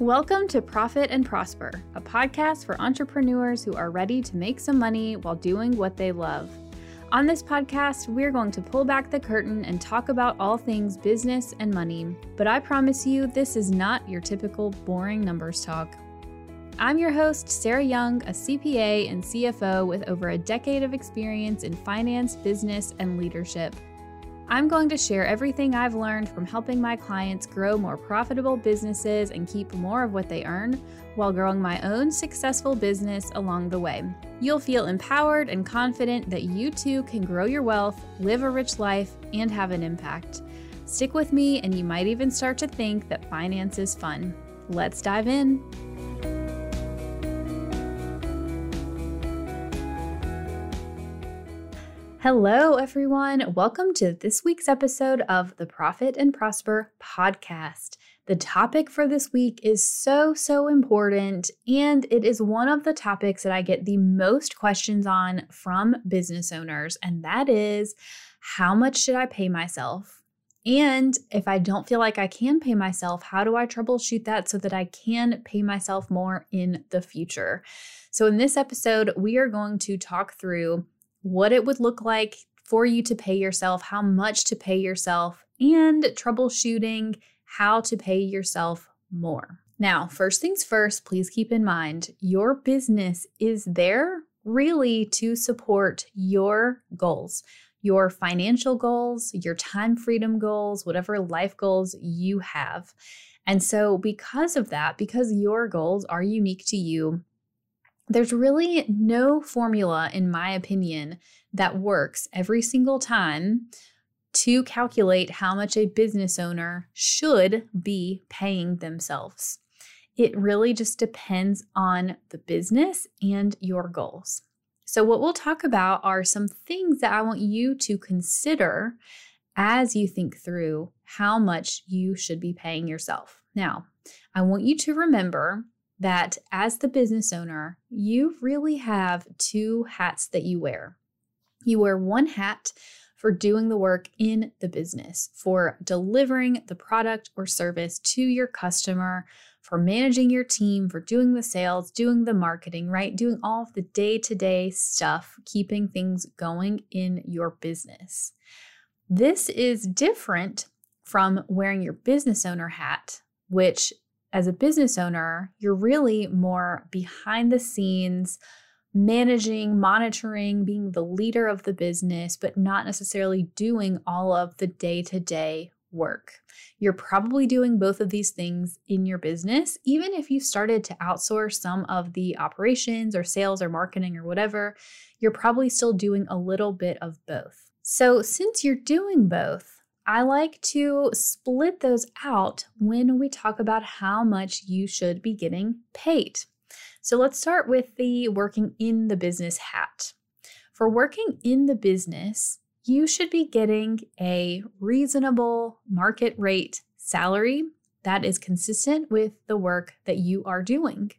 Welcome to Profit and Prosper, a podcast for entrepreneurs who are ready to make some money while doing what they love. On this podcast, we're going to pull back the curtain and talk about all things business and money. But I promise you, this is not your typical boring numbers talk. I'm your host, Sarah Young, a CPA and CFO with over a decade of experience in finance, business, and leadership. I'm going to share everything I've learned from helping my clients grow more profitable businesses and keep more of what they earn while growing my own successful business along the way. You'll feel empowered and confident that you too can grow your wealth, live a rich life, and have an impact. Stick with me, and you might even start to think that finance is fun. Let's dive in. Hello, everyone. Welcome to this week's episode of the Profit and Prosper podcast. The topic for this week is so, so important, and it is one of the topics that I get the most questions on from business owners, and that is how much should I pay myself? And if I don't feel like I can pay myself, how do I troubleshoot that so that I can pay myself more in the future? So, in this episode, we are going to talk through what it would look like for you to pay yourself, how much to pay yourself, and troubleshooting how to pay yourself more. Now, first things first, please keep in mind your business is there really to support your goals, your financial goals, your time freedom goals, whatever life goals you have. And so, because of that, because your goals are unique to you, there's really no formula, in my opinion, that works every single time to calculate how much a business owner should be paying themselves. It really just depends on the business and your goals. So, what we'll talk about are some things that I want you to consider as you think through how much you should be paying yourself. Now, I want you to remember that as the business owner, you really have two hats that you wear. You wear one hat for doing the work in the business, for delivering the product or service to your customer, for managing your team, for doing the sales, doing the marketing, right? Doing all of the day to day stuff, keeping things going in your business. This is different from wearing your business owner hat, which as a business owner, you're really more behind the scenes, managing, monitoring, being the leader of the business, but not necessarily doing all of the day to day work. You're probably doing both of these things in your business. Even if you started to outsource some of the operations or sales or marketing or whatever, you're probably still doing a little bit of both. So, since you're doing both, I like to split those out when we talk about how much you should be getting paid. So let's start with the working in the business hat. For working in the business, you should be getting a reasonable market rate salary that is consistent with the work that you are doing.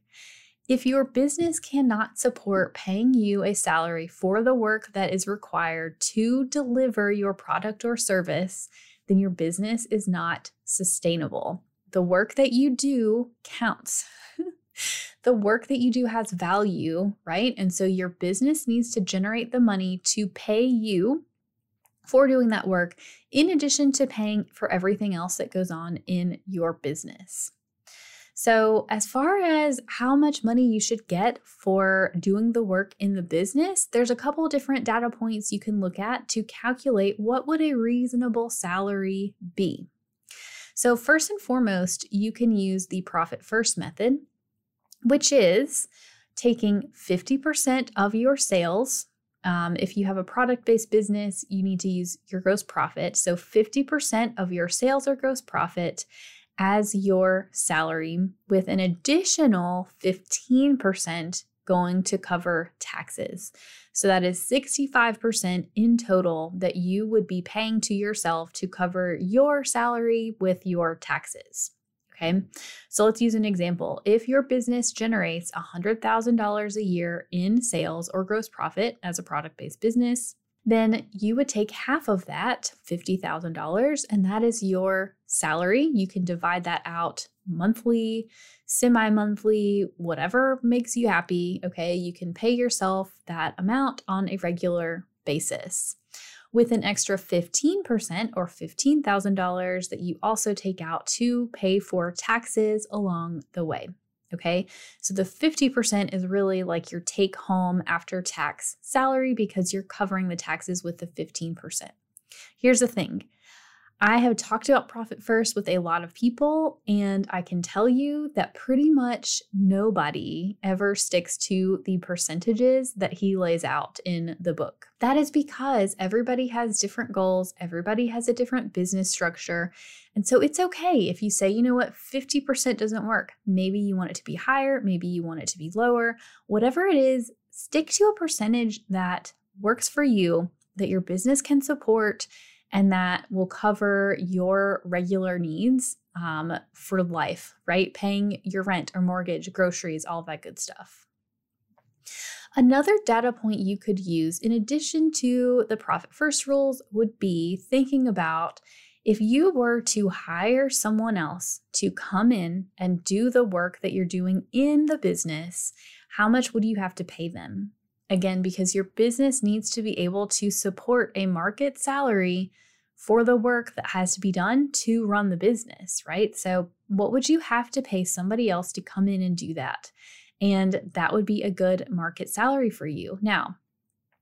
If your business cannot support paying you a salary for the work that is required to deliver your product or service, then your business is not sustainable. The work that you do counts. the work that you do has value, right? And so your business needs to generate the money to pay you for doing that work, in addition to paying for everything else that goes on in your business. So, as far as how much money you should get for doing the work in the business, there's a couple different data points you can look at to calculate what would a reasonable salary be. So, first and foremost, you can use the profit first method, which is taking 50% of your sales. Um, if you have a product based business, you need to use your gross profit. So, 50% of your sales or gross profit as your salary, with an additional 15% going to cover taxes. So that is 65% in total that you would be paying to yourself to cover your salary with your taxes. Okay, so let's use an example. If your business generates $100,000 a year in sales or gross profit as a product based business, then you would take half of that, $50,000, and that is your salary. You can divide that out monthly, semi monthly, whatever makes you happy. Okay. You can pay yourself that amount on a regular basis with an extra 15% or $15,000 that you also take out to pay for taxes along the way. Okay, so the 50% is really like your take home after tax salary because you're covering the taxes with the 15%. Here's the thing I have talked about profit first with a lot of people, and I can tell you that pretty much nobody ever sticks to the percentages that he lays out in the book. That is because everybody has different goals, everybody has a different business structure. And so it's okay if you say, you know what, 50% doesn't work. Maybe you want it to be higher, maybe you want it to be lower. Whatever it is, stick to a percentage that works for you, that your business can support and that will cover your regular needs um, for life, right? Paying your rent or mortgage, groceries, all that good stuff. Another data point you could use, in addition to the profit first rules, would be thinking about if you were to hire someone else to come in and do the work that you're doing in the business, how much would you have to pay them? Again, because your business needs to be able to support a market salary for the work that has to be done to run the business, right? So, what would you have to pay somebody else to come in and do that? And that would be a good market salary for you. Now,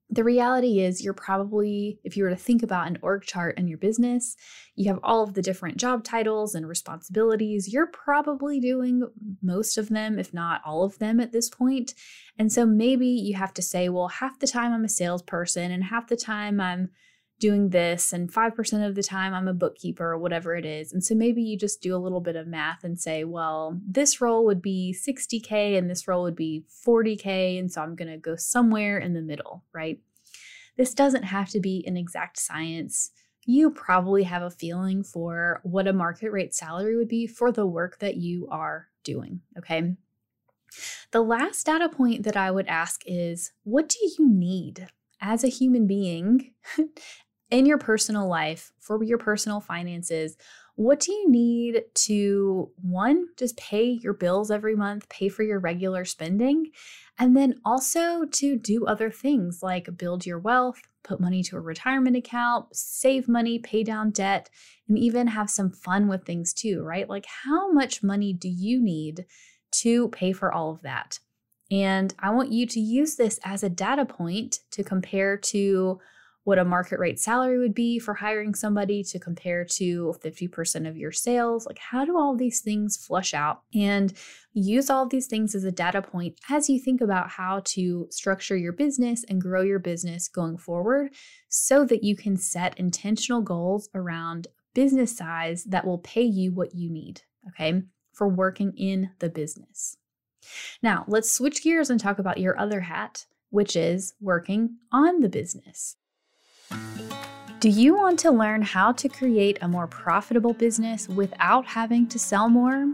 the reality is, you're probably, if you were to think about an org chart in your business, you have all of the different job titles and responsibilities. You're probably doing most of them, if not all of them at this point. And so maybe you have to say, well, half the time I'm a salesperson and half the time I'm doing this and 5% of the time I'm a bookkeeper or whatever it is. And so maybe you just do a little bit of math and say, well, this role would be 60K and this role would be 40K. And so I'm going to go somewhere in the middle, right? This doesn't have to be an exact science. You probably have a feeling for what a market rate salary would be for the work that you are doing, okay? The last data point that I would ask is what do you need as a human being in your personal life for your personal finances, what do you need to one, just pay your bills every month, pay for your regular spending, and then also to do other things like build your wealth, put money to a retirement account, save money, pay down debt, and even have some fun with things too, right? Like, how much money do you need to pay for all of that? And I want you to use this as a data point to compare to what a market rate salary would be for hiring somebody to compare to 50% of your sales. Like, how do all these things flush out? And use all these things as a data point as you think about how to structure your business and grow your business going forward so that you can set intentional goals around business size that will pay you what you need, okay, for working in the business. Now, let's switch gears and talk about your other hat, which is working on the business. Do you want to learn how to create a more profitable business without having to sell more?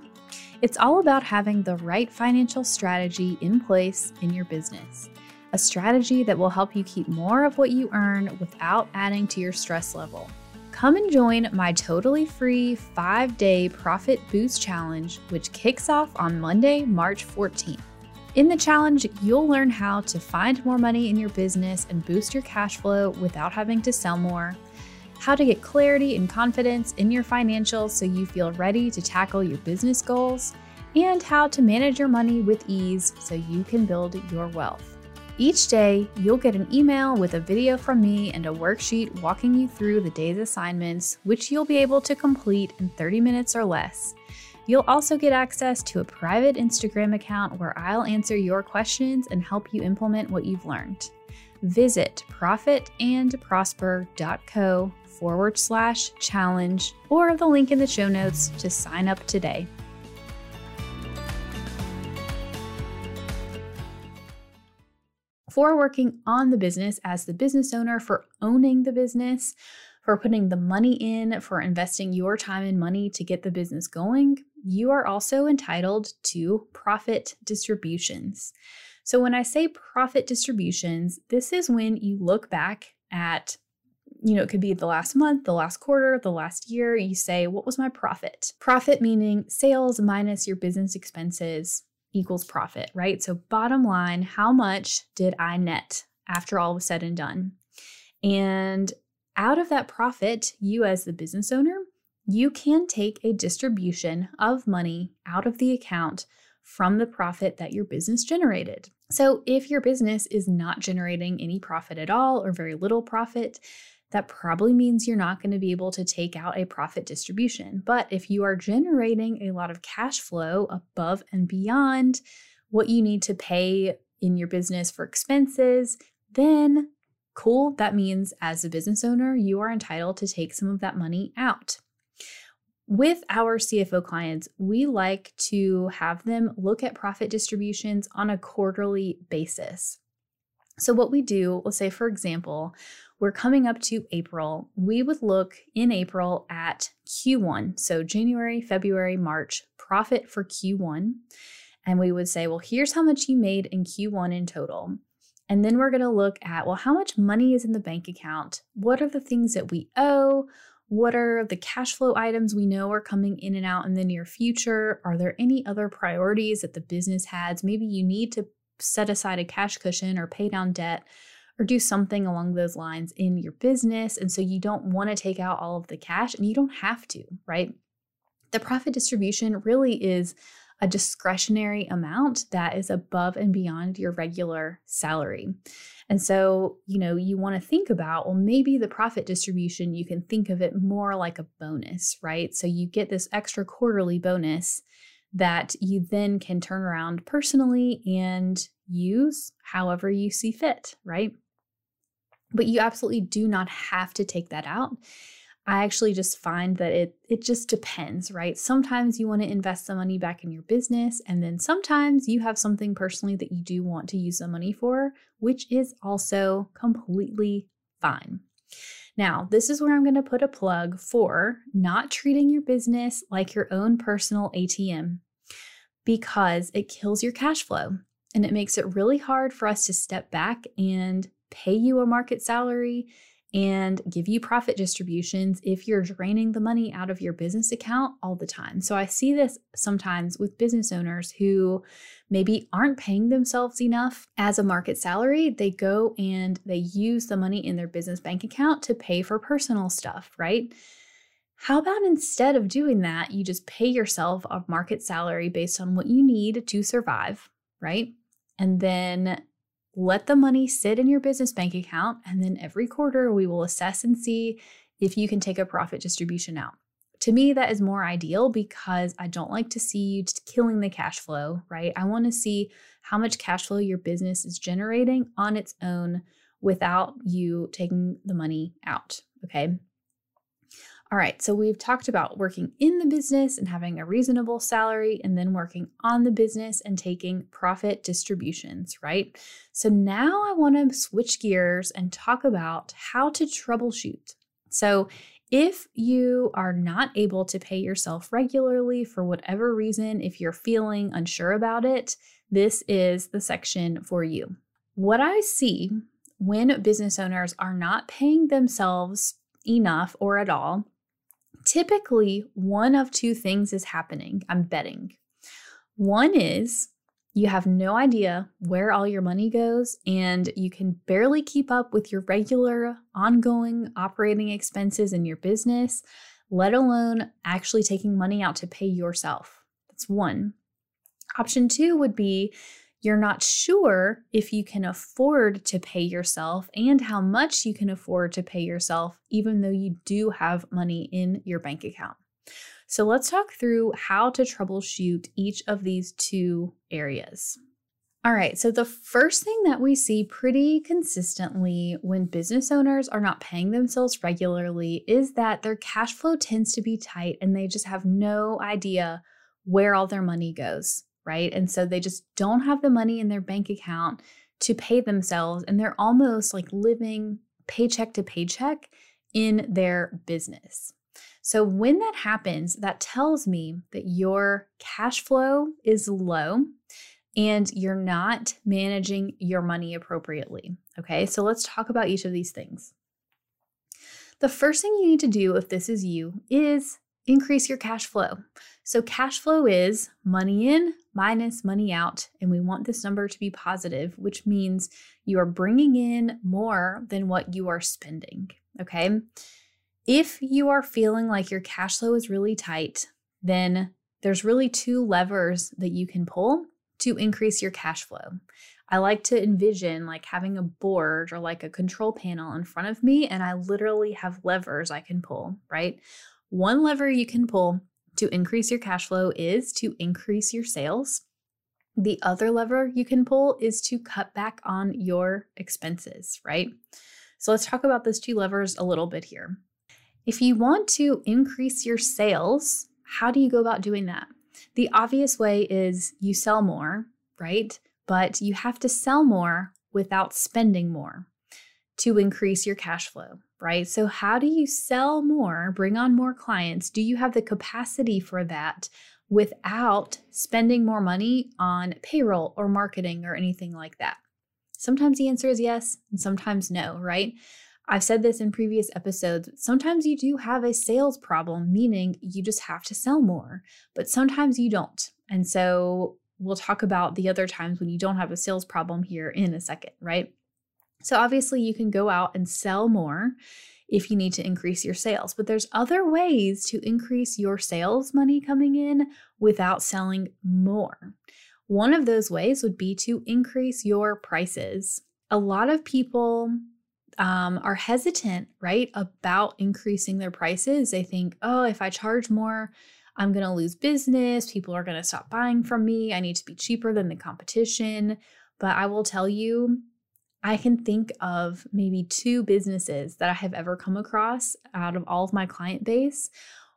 It's all about having the right financial strategy in place in your business. A strategy that will help you keep more of what you earn without adding to your stress level. Come and join my totally free five day Profit Boost Challenge, which kicks off on Monday, March 14th. In the challenge, you'll learn how to find more money in your business and boost your cash flow without having to sell more, how to get clarity and confidence in your financials so you feel ready to tackle your business goals, and how to manage your money with ease so you can build your wealth. Each day, you'll get an email with a video from me and a worksheet walking you through the day's assignments, which you'll be able to complete in 30 minutes or less. You'll also get access to a private Instagram account where I'll answer your questions and help you implement what you've learned. Visit profitandprosper.co forward slash challenge or the link in the show notes to sign up today. For working on the business as the business owner, for owning the business, for putting the money in, for investing your time and money to get the business going, you are also entitled to profit distributions. So, when I say profit distributions, this is when you look back at you know, it could be the last month, the last quarter, the last year. You say, What was my profit? Profit meaning sales minus your business expenses equals profit, right? So, bottom line, how much did I net after all was said and done? And out of that profit, you as the business owner, you can take a distribution of money out of the account from the profit that your business generated. So, if your business is not generating any profit at all or very little profit, that probably means you're not going to be able to take out a profit distribution. But if you are generating a lot of cash flow above and beyond what you need to pay in your business for expenses, then cool. That means as a business owner, you are entitled to take some of that money out. With our CFO clients, we like to have them look at profit distributions on a quarterly basis. So, what we do, let's say, for example, we're coming up to April. We would look in April at Q1, so January, February, March, profit for Q1. And we would say, well, here's how much you made in Q1 in total. And then we're going to look at, well, how much money is in the bank account? What are the things that we owe? What are the cash flow items we know are coming in and out in the near future? Are there any other priorities that the business has? Maybe you need to set aside a cash cushion or pay down debt or do something along those lines in your business. And so you don't want to take out all of the cash and you don't have to, right? The profit distribution really is a discretionary amount that is above and beyond your regular salary. And so, you know, you want to think about, well, maybe the profit distribution, you can think of it more like a bonus, right? So you get this extra quarterly bonus that you then can turn around personally and use however you see fit, right? But you absolutely do not have to take that out. I actually just find that it it just depends, right? Sometimes you want to invest the money back in your business and then sometimes you have something personally that you do want to use the money for, which is also completely fine. Now, this is where I'm going to put a plug for not treating your business like your own personal ATM because it kills your cash flow and it makes it really hard for us to step back and pay you a market salary and give you profit distributions if you're draining the money out of your business account all the time. So I see this sometimes with business owners who maybe aren't paying themselves enough as a market salary. They go and they use the money in their business bank account to pay for personal stuff, right? How about instead of doing that, you just pay yourself a market salary based on what you need to survive, right? And then let the money sit in your business bank account, and then every quarter we will assess and see if you can take a profit distribution out. To me, that is more ideal because I don't like to see you killing the cash flow, right? I want to see how much cash flow your business is generating on its own without you taking the money out, okay? All right, so we've talked about working in the business and having a reasonable salary, and then working on the business and taking profit distributions, right? So now I want to switch gears and talk about how to troubleshoot. So if you are not able to pay yourself regularly for whatever reason, if you're feeling unsure about it, this is the section for you. What I see when business owners are not paying themselves enough or at all typically one of two things is happening. I'm betting. One is you have no idea where all your money goes and you can barely keep up with your regular ongoing operating expenses in your business, let alone actually taking money out to pay yourself. That's one. Option two would be you're not sure if you can afford to pay yourself and how much you can afford to pay yourself, even though you do have money in your bank account. So, let's talk through how to troubleshoot each of these two areas. All right, so the first thing that we see pretty consistently when business owners are not paying themselves regularly is that their cash flow tends to be tight and they just have no idea where all their money goes right? And so they just don't have the money in their bank account to pay themselves and they're almost like living paycheck to paycheck in their business. So when that happens, that tells me that your cash flow is low and you're not managing your money appropriately. Okay, so let's talk about each of these things. The first thing you need to do if this is you is increase your cash flow. So, cash flow is money in minus money out. And we want this number to be positive, which means you are bringing in more than what you are spending. Okay. If you are feeling like your cash flow is really tight, then there's really two levers that you can pull to increase your cash flow. I like to envision like having a board or like a control panel in front of me, and I literally have levers I can pull, right? One lever you can pull to increase your cash flow is to increase your sales. The other lever you can pull is to cut back on your expenses, right? So let's talk about those two levers a little bit here. If you want to increase your sales, how do you go about doing that? The obvious way is you sell more, right? But you have to sell more without spending more to increase your cash flow, right? So, how do you sell more, bring on more clients? Do you have the capacity for that without spending more money on payroll or marketing or anything like that? Sometimes the answer is yes, and sometimes no, right? I've said this in previous episodes. Sometimes you do have a sales problem, meaning you just have to sell more, but sometimes you don't. And so we'll talk about the other times when you don't have a sales problem here in a second, right? So obviously you can go out and sell more if you need to increase your sales, but there's other ways to increase your sales money coming in without selling more. One of those ways would be to increase your prices. A lot of people um, are hesitant, right, about increasing their prices. They think, oh, if I charge more, I'm going to lose business. People are going to stop buying from me. I need to be cheaper than the competition. But I will tell you, I can think of maybe two businesses that I have ever come across out of all of my client base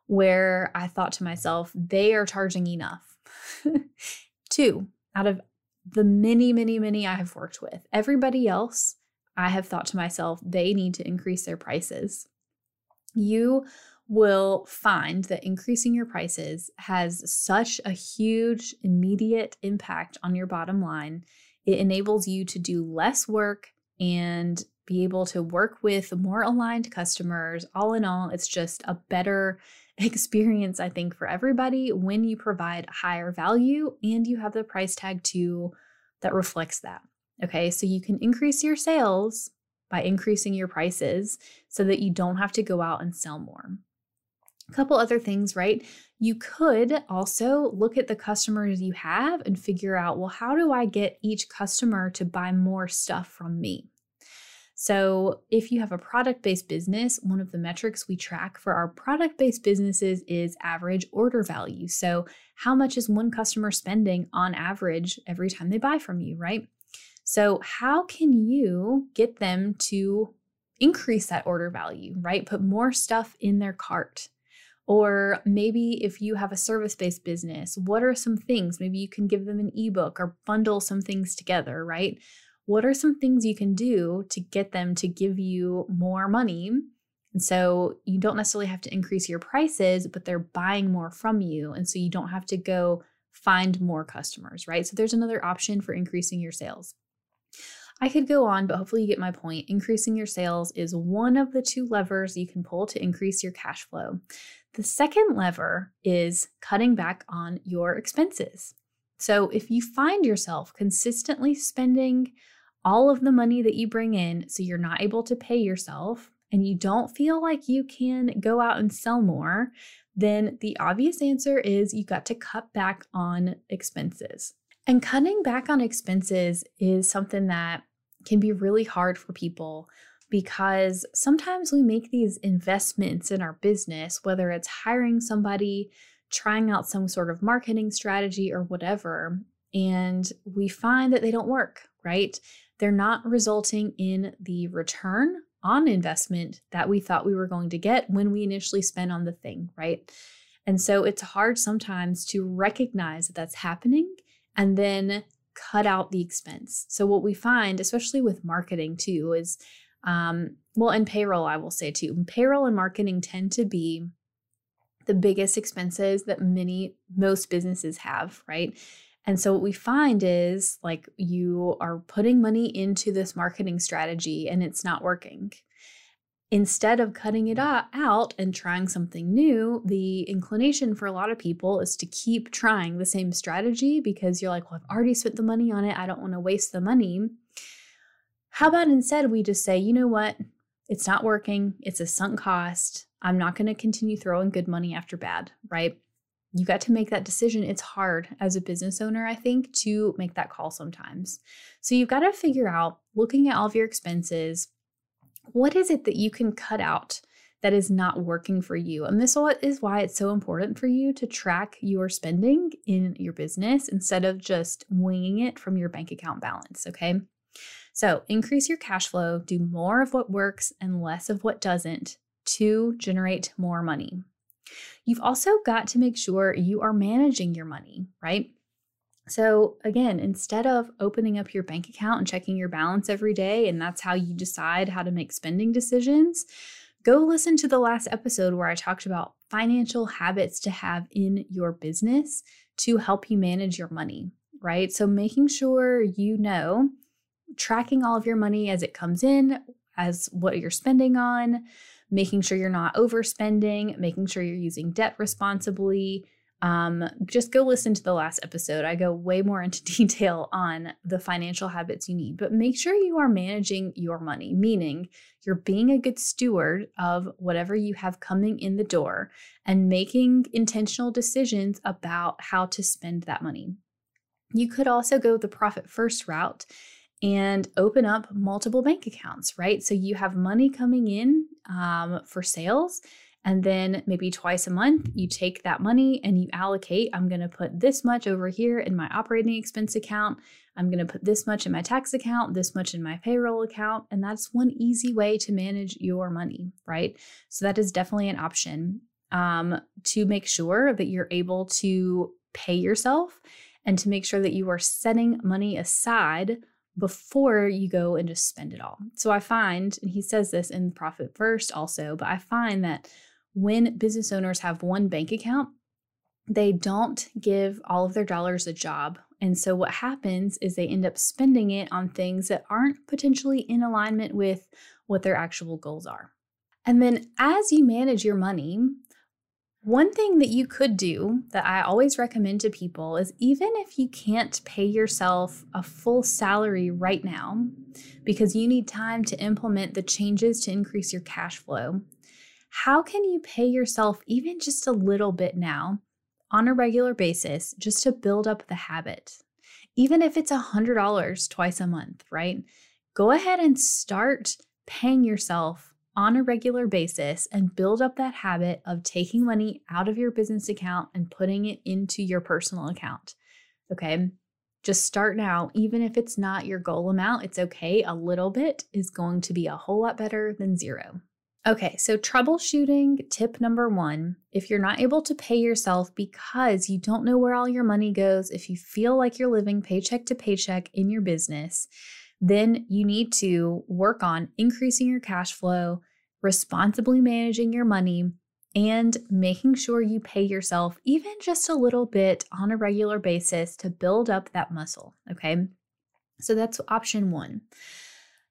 where I thought to myself, they are charging enough. two out of the many, many, many I have worked with. Everybody else I have thought to myself, they need to increase their prices. You will find that increasing your prices has such a huge immediate impact on your bottom line. It enables you to do less work and be able to work with more aligned customers. All in all, it's just a better experience, I think, for everybody when you provide higher value and you have the price tag too that reflects that. Okay, so you can increase your sales by increasing your prices so that you don't have to go out and sell more. A couple other things, right? You could also look at the customers you have and figure out, well, how do I get each customer to buy more stuff from me? So, if you have a product based business, one of the metrics we track for our product based businesses is average order value. So, how much is one customer spending on average every time they buy from you, right? So, how can you get them to increase that order value, right? Put more stuff in their cart. Or maybe if you have a service based business, what are some things? Maybe you can give them an ebook or bundle some things together, right? What are some things you can do to get them to give you more money? And so you don't necessarily have to increase your prices, but they're buying more from you. And so you don't have to go find more customers, right? So there's another option for increasing your sales. I could go on, but hopefully you get my point. Increasing your sales is one of the two levers you can pull to increase your cash flow. The second lever is cutting back on your expenses. So if you find yourself consistently spending all of the money that you bring in, so you're not able to pay yourself, and you don't feel like you can go out and sell more, then the obvious answer is you got to cut back on expenses. And cutting back on expenses is something that can be really hard for people because sometimes we make these investments in our business, whether it's hiring somebody, trying out some sort of marketing strategy, or whatever, and we find that they don't work, right? They're not resulting in the return on investment that we thought we were going to get when we initially spent on the thing, right? And so it's hard sometimes to recognize that that's happening and then cut out the expense. So, what we find, especially with marketing too, is um, well, and payroll, I will say too, payroll and marketing tend to be the biggest expenses that many, most businesses have, right? And so, what we find is like you are putting money into this marketing strategy and it's not working. instead of cutting it out and trying something new, the inclination for a lot of people is to keep trying the same strategy because you're like, well, I've already spent the money on it. I don't want to waste the money. How about instead we just say, you know what? It's not working. It's a sunk cost. I'm not going to continue throwing good money after bad, right? You got to make that decision. It's hard as a business owner, I think, to make that call sometimes. So you've got to figure out, looking at all of your expenses, what is it that you can cut out that is not working for you? And this is why it's so important for you to track your spending in your business instead of just winging it from your bank account balance, okay? So, increase your cash flow, do more of what works and less of what doesn't to generate more money. You've also got to make sure you are managing your money, right? So, again, instead of opening up your bank account and checking your balance every day, and that's how you decide how to make spending decisions, go listen to the last episode where I talked about financial habits to have in your business to help you manage your money, right? So, making sure you know, tracking all of your money as it comes in, as what you're spending on, making sure you're not overspending, making sure you're using debt responsibly um, just go listen to the last episode. I go way more into detail on the financial habits you need, but make sure you are managing your money, meaning you're being a good steward of whatever you have coming in the door and making intentional decisions about how to spend that money. You could also go the profit first route and open up multiple bank accounts, right? So you have money coming in um, for sales and then maybe twice a month, you take that money and you allocate. I'm going to put this much over here in my operating expense account. I'm going to put this much in my tax account, this much in my payroll account. And that's one easy way to manage your money, right? So that is definitely an option um, to make sure that you're able to pay yourself and to make sure that you are setting money aside before you go and just spend it all. So I find, and he says this in Profit First also, but I find that when business owners have one bank account, they don't give all of their dollars a job. And so what happens is they end up spending it on things that aren't potentially in alignment with what their actual goals are. And then as you manage your money, one thing that you could do that I always recommend to people is even if you can't pay yourself a full salary right now because you need time to implement the changes to increase your cash flow, how can you pay yourself even just a little bit now on a regular basis just to build up the habit? Even if it's $100 twice a month, right? Go ahead and start paying yourself on a regular basis and build up that habit of taking money out of your business account and putting it into your personal account. Okay. Just start now, even if it's not your goal amount, it's okay. A little bit is going to be a whole lot better than zero. Okay, so troubleshooting tip number one if you're not able to pay yourself because you don't know where all your money goes, if you feel like you're living paycheck to paycheck in your business, then you need to work on increasing your cash flow, responsibly managing your money, and making sure you pay yourself even just a little bit on a regular basis to build up that muscle. Okay, so that's option one.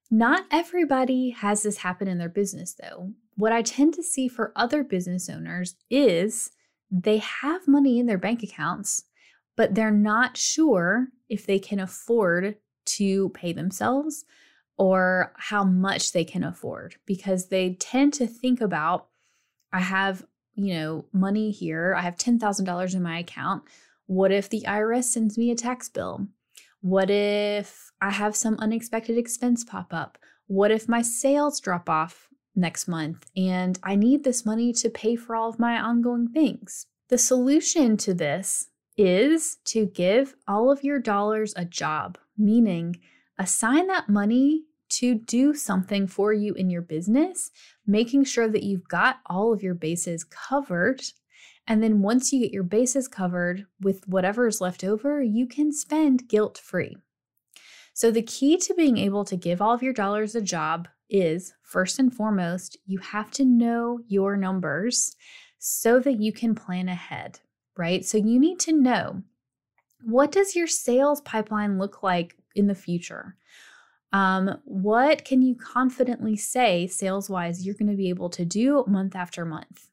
Not everybody has this happen in their business, though. What I tend to see for other business owners is they have money in their bank accounts, but they're not sure if they can afford to pay themselves or how much they can afford because they tend to think about I have, you know, money here, I have $10,000 in my account. What if the IRS sends me a tax bill? What if I have some unexpected expense pop up? What if my sales drop off next month and I need this money to pay for all of my ongoing things? The solution to this is to give all of your dollars a job, meaning assign that money to do something for you in your business, making sure that you've got all of your bases covered and then once you get your bases covered with whatever is left over, you can spend guilt free. So, the key to being able to give all of your dollars a job is first and foremost, you have to know your numbers so that you can plan ahead, right? So, you need to know what does your sales pipeline look like in the future? Um, what can you confidently say sales wise you're going to be able to do month after month?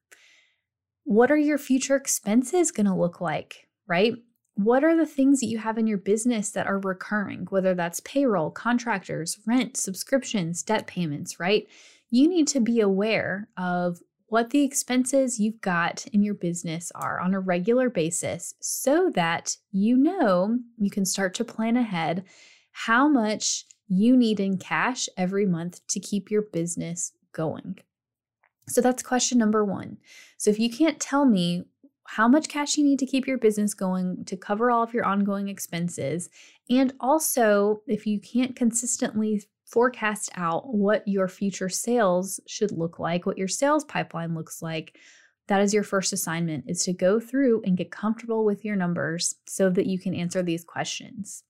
What are your future expenses going to look like, right? What are the things that you have in your business that are recurring, whether that's payroll, contractors, rent, subscriptions, debt payments, right? You need to be aware of what the expenses you've got in your business are on a regular basis so that you know you can start to plan ahead how much you need in cash every month to keep your business going. So that's question number one. So if you can't tell me how much cash you need to keep your business going to cover all of your ongoing expenses, and also if you can't consistently forecast out what your future sales should look like, what your sales pipeline looks like, that is your first assignment is to go through and get comfortable with your numbers so that you can answer these questions.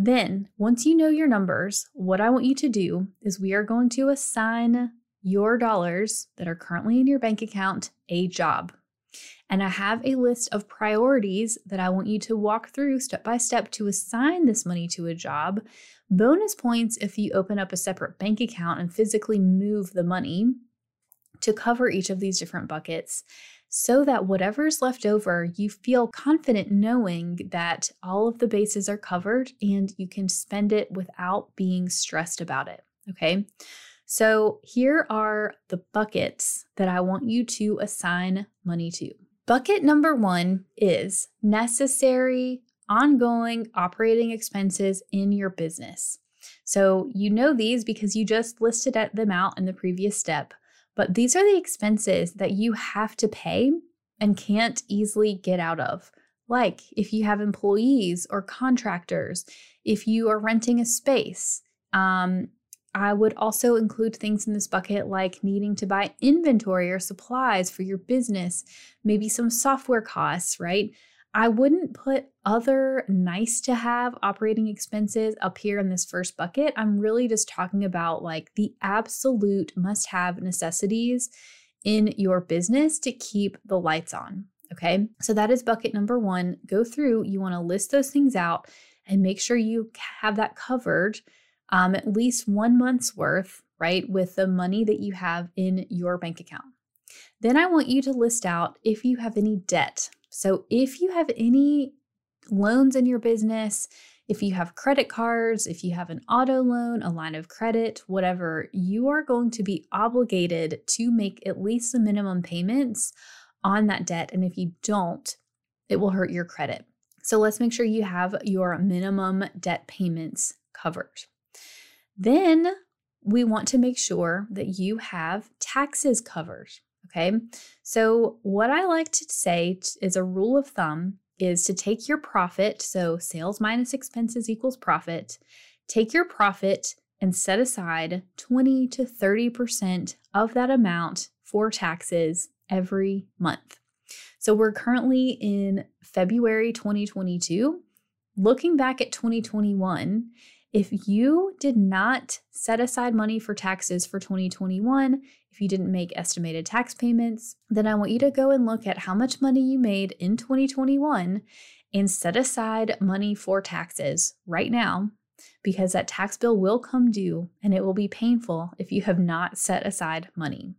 Then, once you know your numbers, what I want you to do is we are going to assign your dollars that are currently in your bank account a job. And I have a list of priorities that I want you to walk through step by step to assign this money to a job. Bonus points if you open up a separate bank account and physically move the money to cover each of these different buckets so that whatever's left over, you feel confident knowing that all of the bases are covered and you can spend it without being stressed about it. Okay. So here are the buckets that I want you to assign money to. Bucket number one is necessary, ongoing operating expenses in your business. So you know these because you just listed them out in the previous step. But these are the expenses that you have to pay and can't easily get out of. Like if you have employees or contractors, if you are renting a space. Um, I would also include things in this bucket like needing to buy inventory or supplies for your business, maybe some software costs, right? I wouldn't put other nice to have operating expenses up here in this first bucket. I'm really just talking about like the absolute must have necessities in your business to keep the lights on. Okay. So that is bucket number one. Go through, you want to list those things out and make sure you have that covered um, at least one month's worth, right, with the money that you have in your bank account. Then I want you to list out if you have any debt. So if you have any loans in your business, if you have credit cards, if you have an auto loan, a line of credit, whatever, you are going to be obligated to make at least the minimum payments on that debt. And if you don't, it will hurt your credit. So let's make sure you have your minimum debt payments covered. Then we want to make sure that you have taxes covered. Okay. So, what I like to say is a rule of thumb is to take your profit, so sales minus expenses equals profit, take your profit and set aside 20 to 30% of that amount for taxes every month. So, we're currently in February 2022. Looking back at 2021, if you did not set aside money for taxes for 2021, if you didn't make estimated tax payments, then I want you to go and look at how much money you made in 2021 and set aside money for taxes right now because that tax bill will come due and it will be painful if you have not set aside money.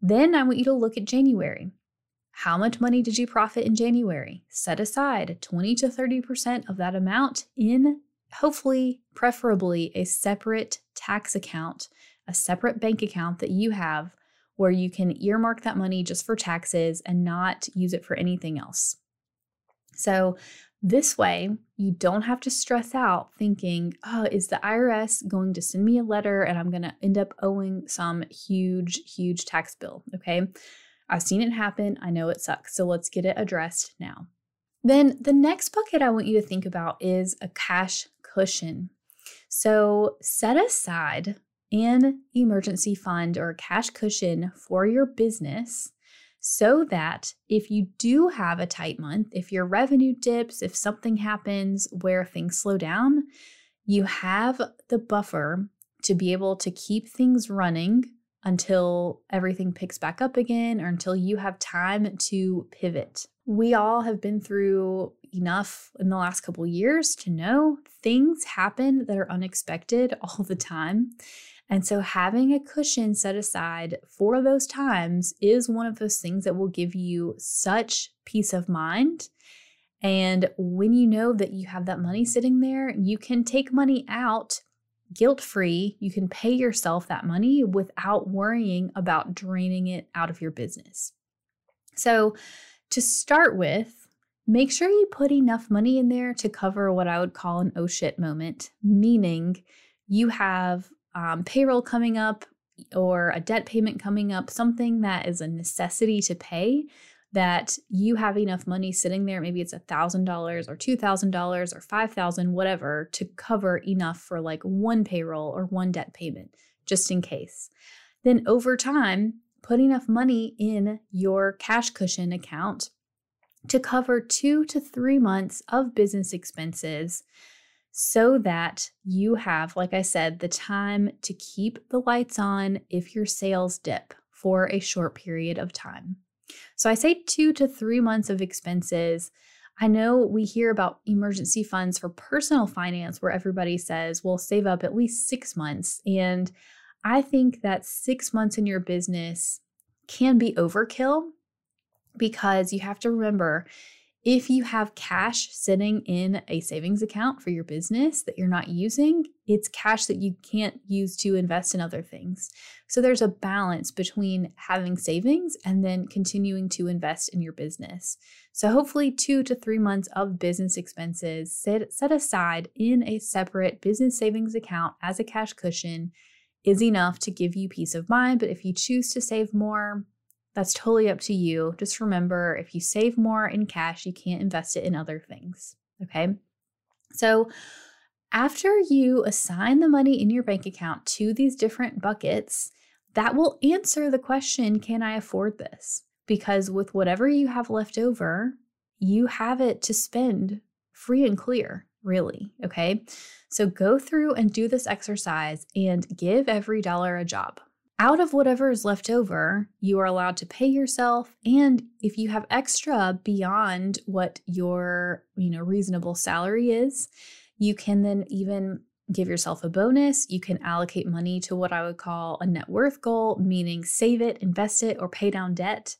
Then I want you to look at January. How much money did you profit in January? Set aside 20 to 30% of that amount in hopefully, preferably, a separate tax account, a separate bank account that you have where you can earmark that money just for taxes and not use it for anything else. So, this way, you don't have to stress out thinking, oh, is the IRS going to send me a letter and I'm going to end up owing some huge, huge tax bill? Okay. I've seen it happen. I know it sucks. So let's get it addressed now. Then the next bucket I want you to think about is a cash cushion. So set aside an emergency fund or cash cushion for your business so that if you do have a tight month, if your revenue dips, if something happens where things slow down, you have the buffer to be able to keep things running until everything picks back up again or until you have time to pivot. We all have been through enough in the last couple years to know things happen that are unexpected all the time. And so, having a cushion set aside for those times is one of those things that will give you such peace of mind. And when you know that you have that money sitting there, you can take money out guilt free. You can pay yourself that money without worrying about draining it out of your business. So, to start with, make sure you put enough money in there to cover what I would call an oh shit moment, meaning you have um, payroll coming up or a debt payment coming up, something that is a necessity to pay, that you have enough money sitting there, maybe it's a $1,000 or $2,000 or 5000 whatever, to cover enough for like one payroll or one debt payment, just in case. Then over time, put enough money in your cash cushion account to cover two to three months of business expenses so that you have, like I said, the time to keep the lights on if your sales dip for a short period of time. So I say two to three months of expenses. I know we hear about emergency funds for personal finance where everybody says, well, save up at least six months. And I think that six months in your business can be overkill because you have to remember if you have cash sitting in a savings account for your business that you're not using, it's cash that you can't use to invest in other things. So there's a balance between having savings and then continuing to invest in your business. So hopefully, two to three months of business expenses set, set aside in a separate business savings account as a cash cushion is enough to give you peace of mind. But if you choose to save more, that's totally up to you. Just remember if you save more in cash, you can't invest it in other things. Okay. So, after you assign the money in your bank account to these different buckets, that will answer the question Can I afford this? Because with whatever you have left over, you have it to spend free and clear, really. Okay. So go through and do this exercise and give every dollar a job out of whatever is left over, you are allowed to pay yourself and if you have extra beyond what your, you know, reasonable salary is, you can then even give yourself a bonus. You can allocate money to what I would call a net worth goal, meaning save it, invest it, or pay down debt,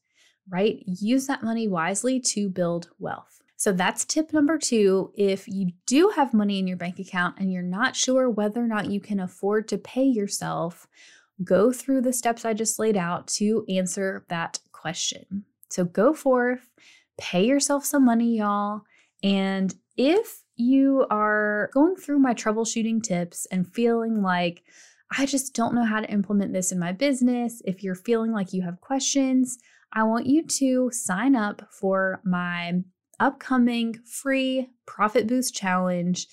right? Use that money wisely to build wealth. So that's tip number two. If you do have money in your bank account and you're not sure whether or not you can afford to pay yourself, go through the steps I just laid out to answer that question. So go forth, pay yourself some money, y'all. And if you are going through my troubleshooting tips and feeling like, I just don't know how to implement this in my business, if you're feeling like you have questions, I want you to sign up for my upcoming free Profit Boost Challenge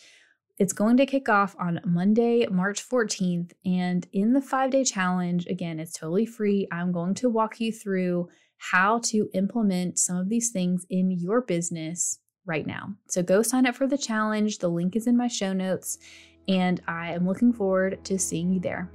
it's going to kick off on Monday, March 14th. And in the five day challenge, again, it's totally free. I'm going to walk you through how to implement some of these things in your business right now. So go sign up for the challenge. The link is in my show notes. And I am looking forward to seeing you there.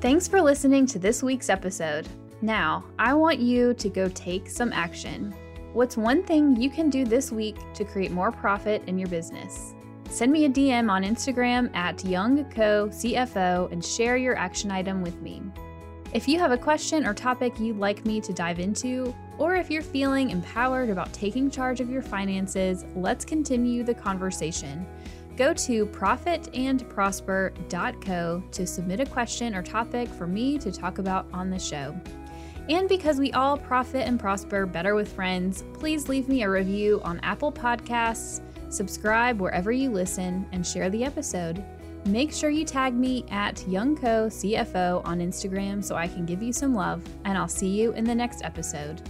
Thanks for listening to this week's episode. Now, I want you to go take some action. What's one thing you can do this week to create more profit in your business? Send me a DM on Instagram at YoungCoCFO and share your action item with me. If you have a question or topic you'd like me to dive into, or if you're feeling empowered about taking charge of your finances, let's continue the conversation. Go to profitandprosper.co to submit a question or topic for me to talk about on the show. And because we all profit and prosper better with friends, please leave me a review on Apple Podcasts, subscribe wherever you listen, and share the episode. Make sure you tag me at YoungCoCFO on Instagram so I can give you some love, and I'll see you in the next episode.